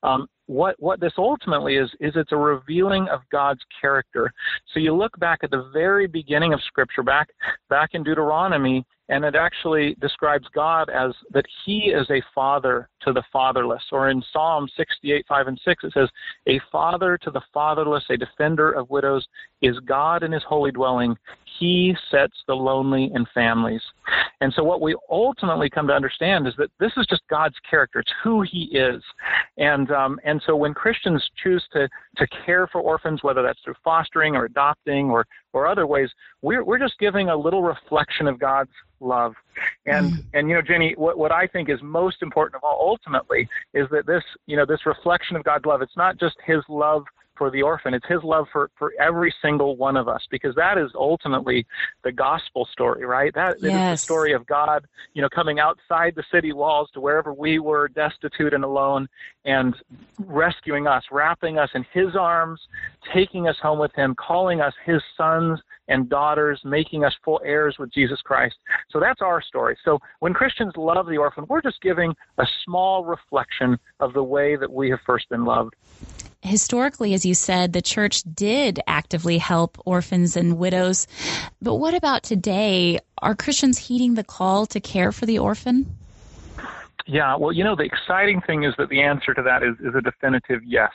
um, what what this ultimately is is it's a revealing of God's character. So you look back at the very beginning of Scripture, back back in Deuteronomy, and it actually describes God as that He is a father to the fatherless. Or in Psalm 68, 5 and 6, it says, A father to the fatherless, a defender of widows, is God in His holy dwelling. He sets the lonely in families. And so, what we ultimately come to understand is that this is just God's character. It's who He is. And um, and so, when Christians choose to to care for orphans, whether that's through fostering or adopting or or other ways, we're we're just giving a little reflection of God's love. And mm. and you know, Jenny, what what I think is most important of all ultimately is that this, you know, this reflection of God's love, it's not just his love for the orphan. It's his love for, for every single one of us because that is ultimately the gospel story, right? That yes. is the story of God, you know, coming outside the city walls to wherever we were destitute and alone and rescuing us, wrapping us in his arms, taking us home with him, calling us his sons and daughters, making us full heirs with Jesus Christ. So that's our story. So when Christians love the orphan, we're just giving a small reflection of the way that we have first been loved historically, as you said, the church did actively help orphans and widows. But what about today? Are Christians heeding the call to care for the orphan? Yeah, well, you know, the exciting thing is that the answer to that is, is a definitive yes.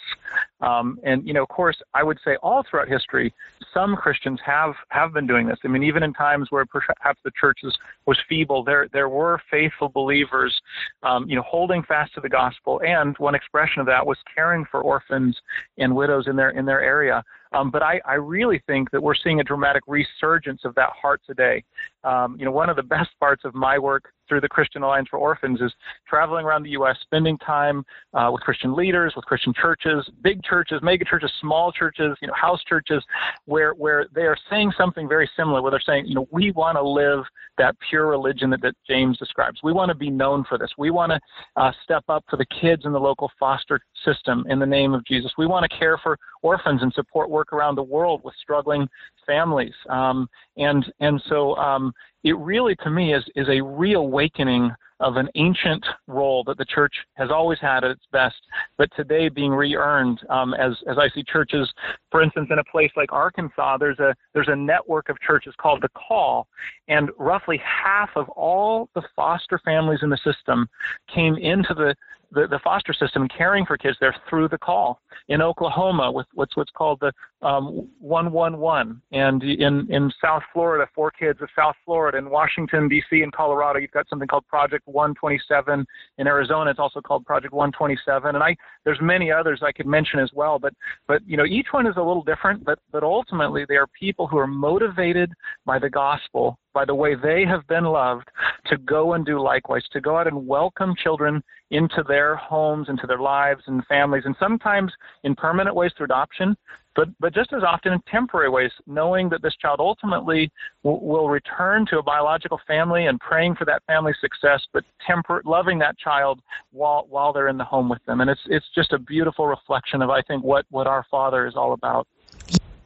Um, and, you know, of course, I would say all throughout history, some Christians have, have been doing this. I mean, even in times where perhaps the church was, was feeble, there, there were faithful believers, um, you know, holding fast to the gospel. And one expression of that was caring for orphans and widows in their, in their area. Um, but I, I really think that we're seeing a dramatic resurgence of that heart today. Um, you know, one of the best parts of my work through the Christian Alliance for Orphans is traveling around the U.S., spending time uh, with Christian leaders, with Christian churches, big churches, mega churches, small churches, you know, house churches, where where they are saying something very similar. Where they're saying, you know, we want to live that pure religion that, that James describes. We want to be known for this. We want to uh, step up for the kids in the local foster system in the name of Jesus. We want to care for orphans and support work around the world with struggling families. Um, and and so um, it really, to me, is is a reawakening of an ancient role that the church has always had at its best, but today being re-earned. Um, as as I see churches, for instance, in a place like Arkansas, there's a there's a network of churches called the Call, and roughly half of all the foster families in the system came into the the, the foster system caring for kids there through the call. In Oklahoma, with what's what's called the um, 111, and in in South Florida, for kids of South Florida, in Washington D.C. and Colorado, you've got something called Project 127. In Arizona, it's also called Project 127, and I there's many others I could mention as well. But but you know each one is a little different, but but ultimately they are people who are motivated by the gospel by the way they have been loved to go and do likewise, to go out and welcome children into their homes, into their lives and families, and sometimes in permanent ways through adoption, but, but just as often in temporary ways, knowing that this child ultimately w- will return to a biological family and praying for that family's success, but temper- loving that child while, while they're in the home with them. And it's, it's just a beautiful reflection of, I think, what, what our Father is all about.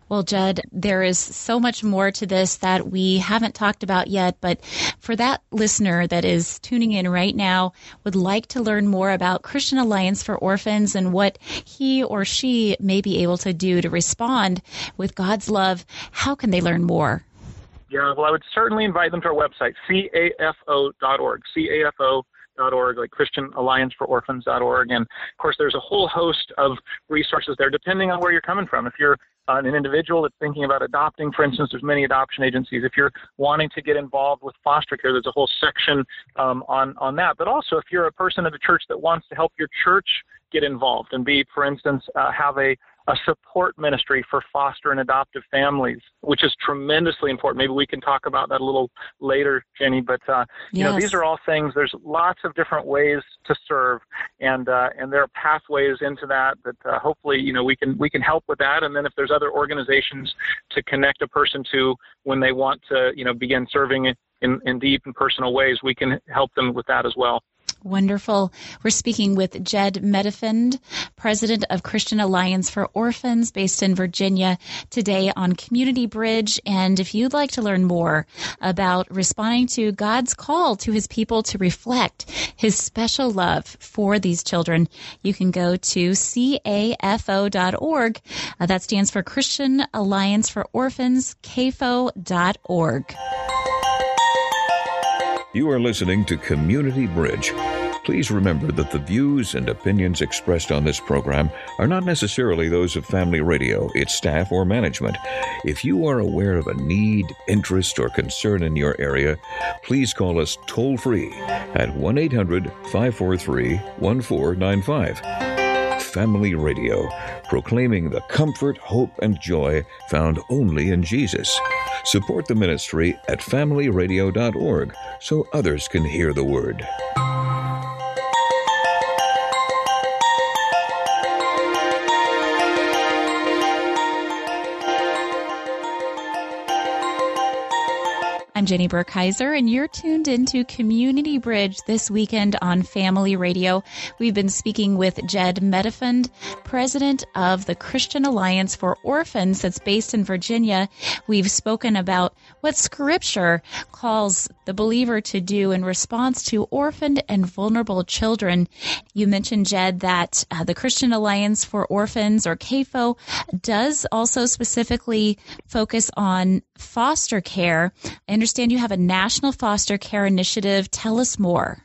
Well, Judd, there is so much more to this that we haven't talked about yet, but for that listener that is tuning in right now, would like to learn more about Christian Alliance for Orphans and what he or she may be able to do to respond with God's love, how can they learn more? Yeah, well, I would certainly invite them to our website, cafo.org, cafo org, like Christian Alliance for Orphans.org. And of course, there's a whole host of resources there, depending on where you're coming from. If you're an individual that's thinking about adopting, for instance, there's many adoption agencies. If you're wanting to get involved with foster care, there's a whole section um, on on that. But also, if you're a person of the church that wants to help your church get involved and be, for instance, uh, have a a support ministry for foster and adoptive families, which is tremendously important. Maybe we can talk about that a little later, Jenny. But uh, you yes. know, these are all things. There's lots of different ways to serve, and uh, and there are pathways into that that uh, hopefully you know we can we can help with that. And then if there's other organizations to connect a person to when they want to, you know, begin serving in, in deep and personal ways. We can help them with that as well. Wonderful. We're speaking with Jed Medefind, president of Christian Alliance for Orphans based in Virginia, today on Community Bridge. And if you'd like to learn more about responding to God's call to his people to reflect his special love for these children, you can go to cafo.org. Uh, that stands for Christian Alliance for Orphans, cafo.org. You are listening to Community Bridge. Please remember that the views and opinions expressed on this program are not necessarily those of Family Radio, its staff, or management. If you are aware of a need, interest, or concern in your area, please call us toll free at 1 800 543 1495. Family Radio, proclaiming the comfort, hope, and joy found only in Jesus. Support the ministry at familyradio.org so others can hear the word. I'm Jenny Burkheiser, and you're tuned into Community Bridge this weekend on Family Radio. We've been speaking with Jed Medefind, president of the Christian Alliance for Orphans that's based in Virginia. We've spoken about what Scripture calls the believer to do in response to orphaned and vulnerable children. You mentioned, Jed, that uh, the Christian Alliance for Orphans, or CAFO, does also specifically focus on foster care. I understand you have a national foster care initiative. Tell us more.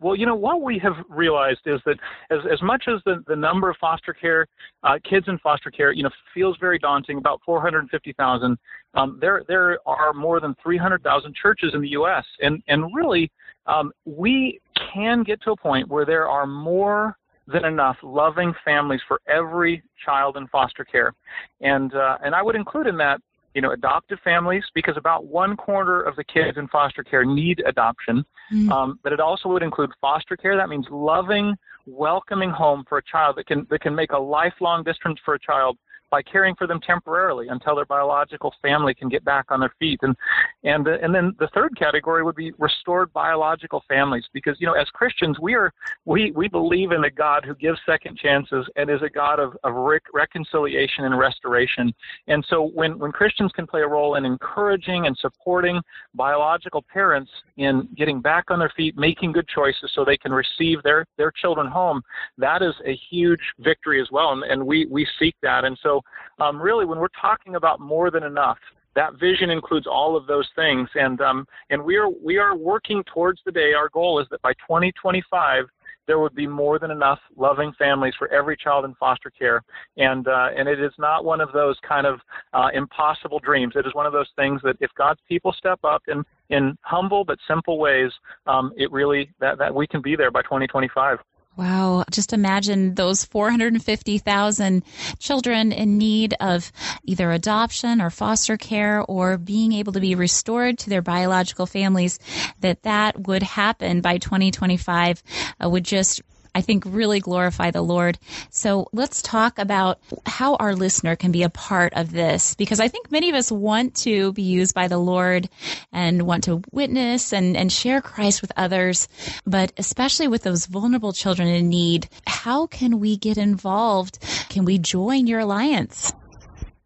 Well, you know, what we have realized is that as, as much as the, the number of foster care uh, kids in foster care, you know, feels very daunting, about 450,000, um, there, there are more than 300,000 churches in the U.S. And, and really, um, we can get to a point where there are more than enough loving families for every child in foster care. And, uh, and I would include in that you know, adoptive families, because about one quarter of the kids in foster care need adoption. Mm-hmm. Um, but it also would include foster care. That means loving, welcoming home for a child that can that can make a lifelong difference for a child by caring for them temporarily until their biological family can get back on their feet. And and and then the third category would be restored biological families because you know as Christians we are we we believe in a God who gives second chances and is a God of of rec- reconciliation and restoration. And so when when Christians can play a role in encouraging and supporting biological parents in getting back on their feet, making good choices so they can receive their their children home, that is a huge victory as well. And, and we we seek that. And so um, really, when we're talking about more than enough, that vision includes all of those things, and um, and we are we are working towards the day. Our goal is that by 2025 there would be more than enough loving families for every child in foster care. And uh, and it is not one of those kind of uh, impossible dreams. It is one of those things that if God's people step up in in humble but simple ways, um, it really that that we can be there by 2025. Wow. Just imagine those 450,000 children in need of either adoption or foster care or being able to be restored to their biological families, that that would happen by 2025 uh, would just I think really glorify the Lord. So let's talk about how our listener can be a part of this because I think many of us want to be used by the Lord and want to witness and, and share Christ with others. But especially with those vulnerable children in need, how can we get involved? Can we join your alliance?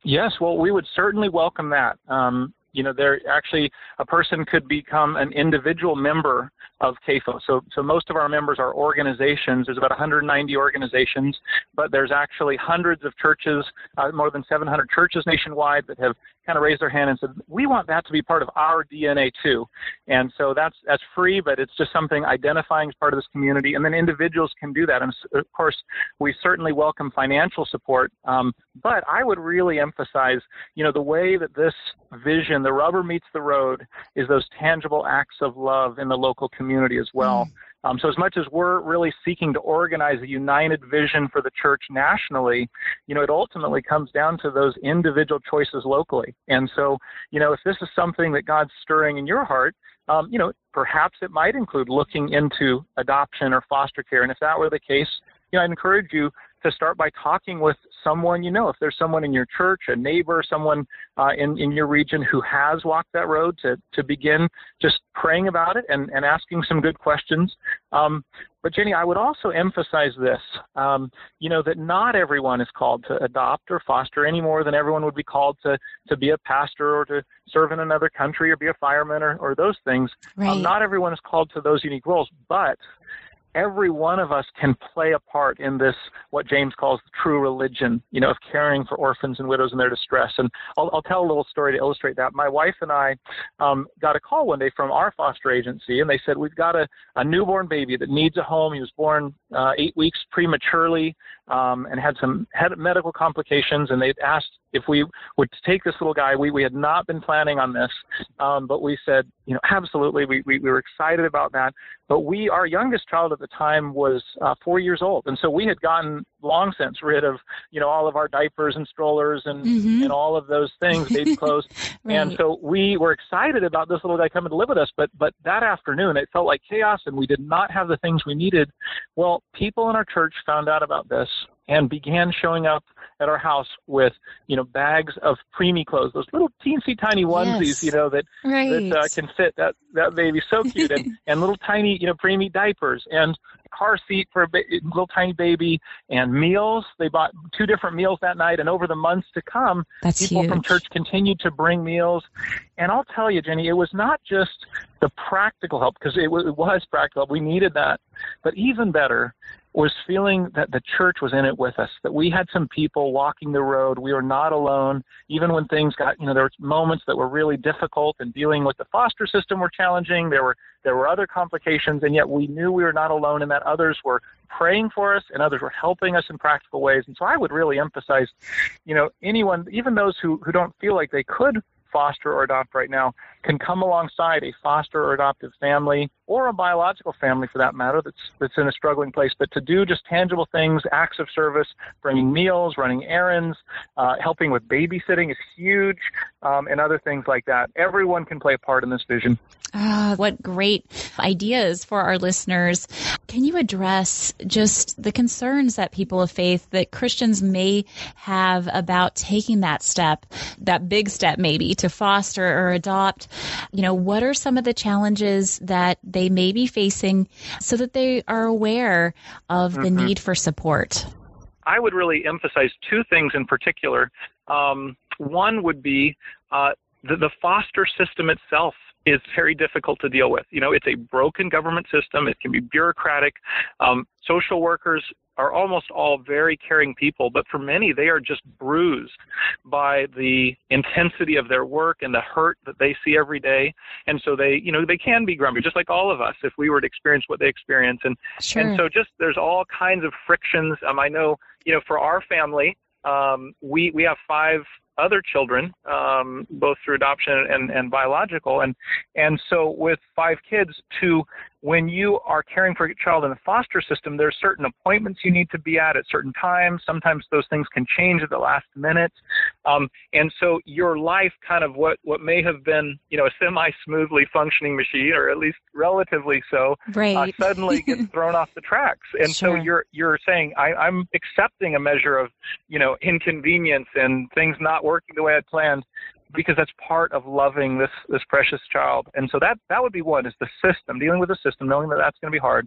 Yes, well, we would certainly welcome that. Um, you know, there actually a person could become an individual member of CAFO. So, so most of our members are organizations. There's about 190 organizations, but there's actually hundreds of churches, uh, more than 700 churches nationwide that have kind of raised their hand and said, we want that to be part of our DNA too. And so that's that's free, but it's just something identifying as part of this community. And then individuals can do that. And of course, we certainly welcome financial support. Um, but I would really emphasize, you know, the way that this vision, the rubber meets the road, is those tangible acts of love in the local community as well. Mm. Um, so as much as we're really seeking to organize a united vision for the church nationally, you know, it ultimately comes down to those individual choices locally. And so, you know, if this is something that God's stirring in your heart, um, you know, perhaps it might include looking into adoption or foster care. And if that were the case, you know, I'd encourage you to start by talking with someone you know. If there's someone in your church, a neighbor, someone uh, in, in your region who has walked that road, to, to begin just praying about it and, and asking some good questions. Um, but Jenny, I would also emphasize this, um, you know, that not everyone is called to adopt or foster any more than everyone would be called to, to be a pastor or to serve in another country or be a fireman or, or those things. Um, right. Um, not everyone is called to those unique roles, but every one of us can play a part in this, what James calls the true religion, you know, of caring for orphans and widows in their distress. And I'll, I'll tell a little story to illustrate that. My wife and I um, got a call one day from our foster agency, and they said, We've got a, a newborn baby that needs a home. He was born uh, eight weeks prematurely um, and had some had medical complications, and they asked if we would take this little guy. We, we had not been planning on this, um, but we said, you know, absolutely. We, we, we were excited about that. But we, our youngest child at the time was uh, four years old. And so we had gotten long since rid of, you know, all of our diapers and strollers and, mm-hmm. and all of those things, baby clothes. right. And so we were excited about this little guy coming to live with us. But, but that afternoon, it felt like chaos and we did not have the things we needed. Well, people in our church found out about this and began showing up at our house with you know bags of preemie clothes, those little teensy tiny onesies, yes. you know that right. that uh, can fit that that baby so cute, and and little tiny you know preemie diapers and car seat for a ba- little tiny baby and meals. They bought two different meals that night, and over the months to come, That's people huge. from church continued to bring meals. And I'll tell you, Jenny, it was not just the practical help because it, it was practical. We needed that, but even better was feeling that the church was in it with us, that we had some people walking the road. We were not alone, even when things got, you know, there were moments that were really difficult and dealing with the foster system were challenging. There were there were other complications, and yet we knew we were not alone and that others were praying for us and others were helping us in practical ways. And so I would really emphasize, you know, anyone, even those who, who don't feel like they could foster or adopt right now can come alongside a foster or adoptive family or a biological family for that matter that's that's in a struggling place but to do just tangible things acts of service bringing meals running errands uh, helping with babysitting is huge um, and other things like that everyone can play a part in this vision uh, what great ideas for our listeners. Can you address just the concerns that people of faith, that Christians may have about taking that step, that big step maybe to foster or adopt? You know, what are some of the challenges that they may be facing so that they are aware of mm-hmm. the need for support? I would really emphasize two things in particular. Um, one would be uh, the, the foster system itself is very difficult to deal with. You know, it's a broken government system. It can be bureaucratic. Um, social workers are almost all very caring people, but for many, they are just bruised by the intensity of their work and the hurt that they see every day. And so they, you know, they can be grumpy, just like all of us, if we were to experience what they experience. And sure. and so just there's all kinds of frictions. Um, I know, you know, for our family, um, we we have five other children, um, both through adoption and, and biological. And, and so with five kids, to when you are caring for a child in the foster system, there are certain appointments you need to be at at certain times. Sometimes those things can change at the last minute. Um, and so your life kind of what, what may have been, you know, a semi-smoothly functioning machine, or at least relatively so, right. uh, suddenly gets thrown off the tracks. And sure. so you're, you're saying, I, I'm accepting a measure of, you know, inconvenience and things not working the way I planned because that's part of loving this this precious child. And so that that would be one is the system, dealing with the system, knowing that that's going to be hard.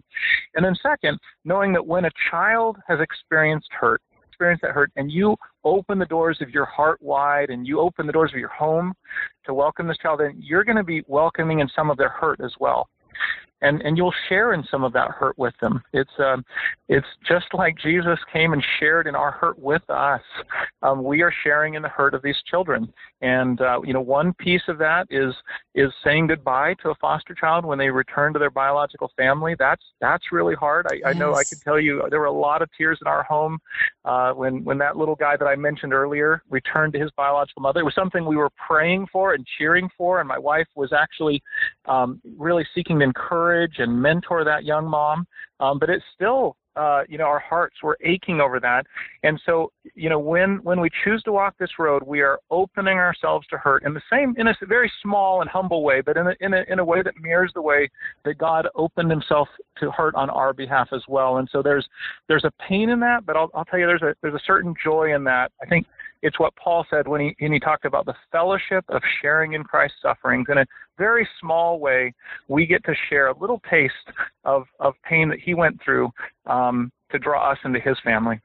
And then second, knowing that when a child has experienced hurt, experienced that hurt, and you open the doors of your heart wide and you open the doors of your home to welcome this child in, you're going to be welcoming in some of their hurt as well and and you'll share in some of that hurt with them. It's um, it's just like Jesus came and shared in our hurt with us. Um, we are sharing in the hurt of these children, and uh, you know one piece of that is is saying goodbye to a foster child when they return to their biological family. That's that's really hard. I, yes. I know I can tell you there were a lot of tears in our home uh, when when that little guy that I mentioned earlier returned to his biological mother. It was something we were praying for and cheering for, and my wife was actually um, really seeking to encourage encourage and mentor that young mom. Um, but it still uh, you know, our hearts were aching over that. And so, you know, when when we choose to walk this road, we are opening ourselves to hurt in the same, in a very small and humble way, but in a in a in a way that mirrors the way that God opened Himself to hurt on our behalf as well. And so there's there's a pain in that, but I'll I'll tell you, there's a there's a certain joy in that. I think it's what Paul said when he when he talked about the fellowship of sharing in Christ's sufferings. In a very small way, we get to share a little taste of of pain that he went through um, to draw us into his family.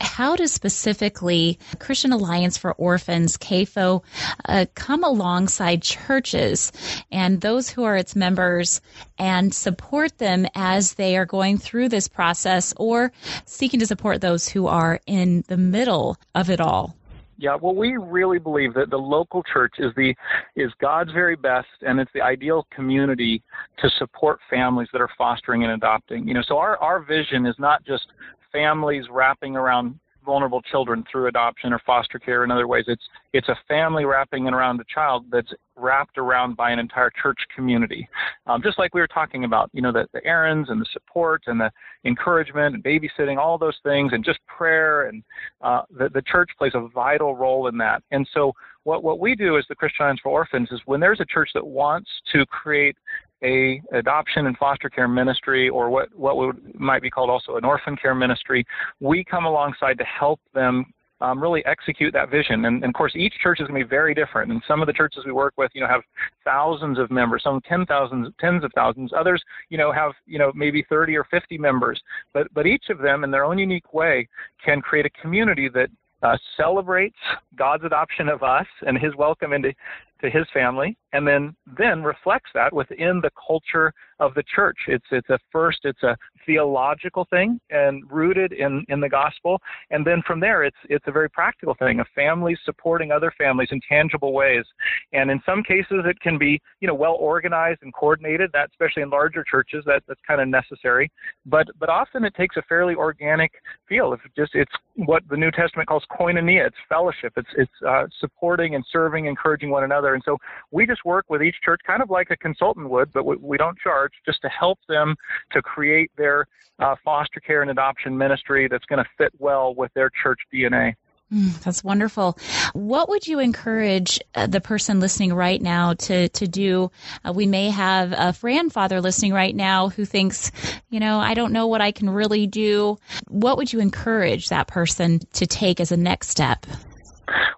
How does specifically Christian Alliance for Orphans, CAFO, uh, come alongside churches and those who are its members and support them as they are going through this process or seeking to support those who are in the middle of it all? Yeah, well, we really believe that the local church is the is God's very best, and it's the ideal community to support families that are fostering and adopting. You know, so our our vision is not just families wrapping around vulnerable children through adoption or foster care in other ways. It's it's a family wrapping around a child that's wrapped around by an entire church community. Um, just like we were talking about, you know, the, the errands and the support and the encouragement and babysitting, all those things, and just prayer and uh, the, the church plays a vital role in that. And so what, what we do as the Christian Alliance for Orphans is when there's a church that wants to create a adoption and foster care ministry or what what would, might be called also an orphan care ministry we come alongside to help them um, really execute that vision. And, and, of course, each church is going to be very different. And some of the churches we work with, you know, have thousands of members, some ten thousands, tens of thousands. Others, you know, have you know maybe 30 or 50 members. But but each of them, in their own unique way, can create a community that uh, celebrates God's adoption of us and His welcome into to his family and then then reflects that within the culture of the church. It's it's a first it's a theological thing and rooted in in the gospel. And then from there it's it's a very practical thing of families supporting other families in tangible ways. And in some cases it can be you know well organized and coordinated that especially in larger churches that that's kind of necessary. But but often it takes a fairly organic feel. If just it's what the new testament calls koinonia it's fellowship. It's it's uh, supporting and serving encouraging one another. And so we just work with each church kind of like a consultant would, but we, we don't charge, just to help them to create their uh, foster care and adoption ministry that's going to fit well with their church DNA. Mm, that's wonderful. What would you encourage uh, the person listening right now to to do? Uh, we may have a grandfather listening right now who thinks, you know, I don't know what I can really do. What would you encourage that person to take as a next step?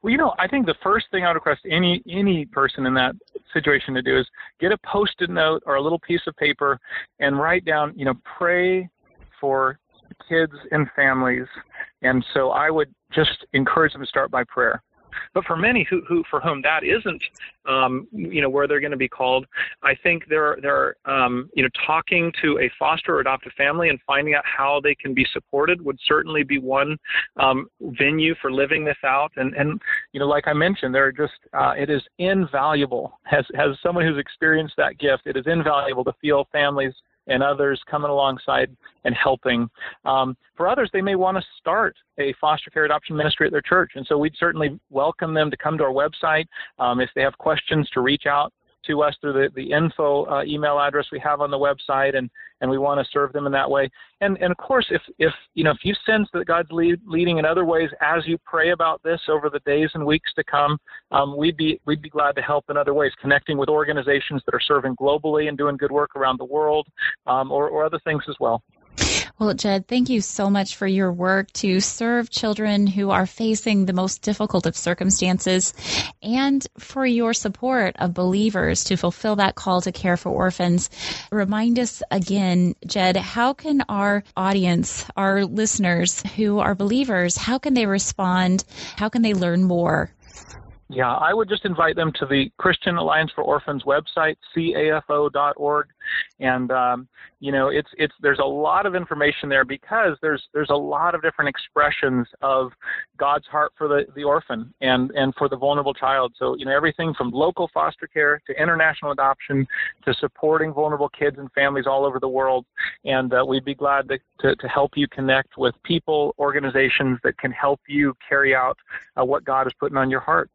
Well, you know, I think the first thing I would request any any person in that situation to do is get a post-it note or a little piece of paper and write down, you know, pray for kids and families. And so I would just encourage them to start by prayer. But for many who, who for whom that isn't, um, you know, where they're going to be called, I think they're they're um, you know talking to a foster or adoptive family and finding out how they can be supported would certainly be one um, venue for living this out. And and you know, like I mentioned, there are just uh, it is invaluable as as someone who's experienced that gift. It is invaluable to feel families and others coming alongside and helping. Um, for others, they may want to start a foster care adoption ministry at their church, and so we'd certainly welcome them to come to our website. Um, if they have questions, to reach out to us through the, the info uh, email address we have on the website, and, and we want to serve them in that way. And, and of course, if, if, you know, if you sense that God's lead, leading in other ways as you pray about this over the days and weeks to come, um, we'd, be, we'd be glad to help in other ways, connecting with organizations that are serving globally and doing good work around the world um, or, or other things as well. Well, Jed, thank you so much for your work to serve children who are facing the most difficult of circumstances and for your support of believers to fulfill that call to care for orphans. Remind us again, Jed, how can our audience, our listeners who are believers, how can they respond? How can they learn more? Yeah, I would just invite them to the Christian Alliance for Orphans website, cafo.org, and um, you know, it's it's there's a lot of information there because there's there's a lot of different expressions of God's heart for the the orphan and and for the vulnerable child. So you know, everything from local foster care to international adoption to supporting vulnerable kids and families all over the world, and uh, we'd be glad to, to to help you connect with people, organizations that can help you carry out uh, what God is putting on your heart.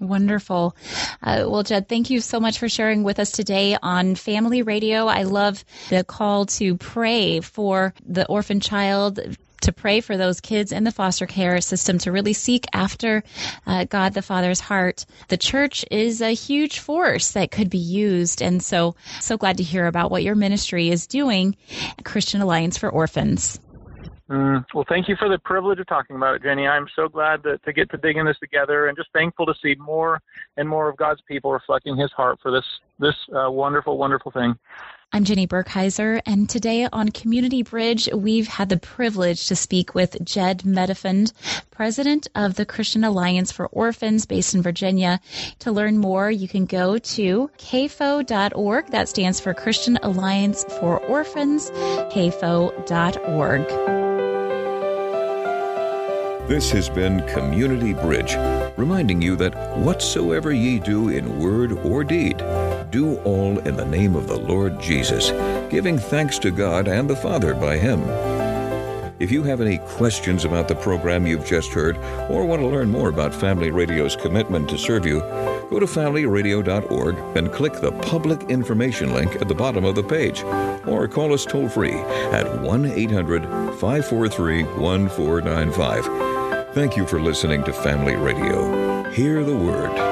Wonderful. Uh, well, Jed, thank you so much for sharing with us today on Family Radio. I love the call to pray for the orphan child, to pray for those kids in the foster care system, to really seek after uh, God the Father's heart. The church is a huge force that could be used. And so, so glad to hear about what your ministry is doing, Christian Alliance for Orphans. Mm, well, thank you for the privilege of talking about it, Jenny. I'm so glad that, to get to dig in this together, and just thankful to see more and more of God's people reflecting His heart for this this uh, wonderful, wonderful thing. I'm Jenny Burkheiser, and today on Community Bridge, we've had the privilege to speak with Jed Medefind, president of the Christian Alliance for Orphans based in Virginia. To learn more, you can go to cafo.org. That stands for Christian Alliance for Orphans, cafo.org. This has been Community Bridge, reminding you that whatsoever ye do in word or deed, do all in the name of the Lord Jesus, giving thanks to God and the Father by Him. If you have any questions about the program you've just heard or want to learn more about Family Radio's commitment to serve you, go to familyradio.org and click the public information link at the bottom of the page or call us toll free at 1 800 543 1495. Thank you for listening to Family Radio. Hear the Word.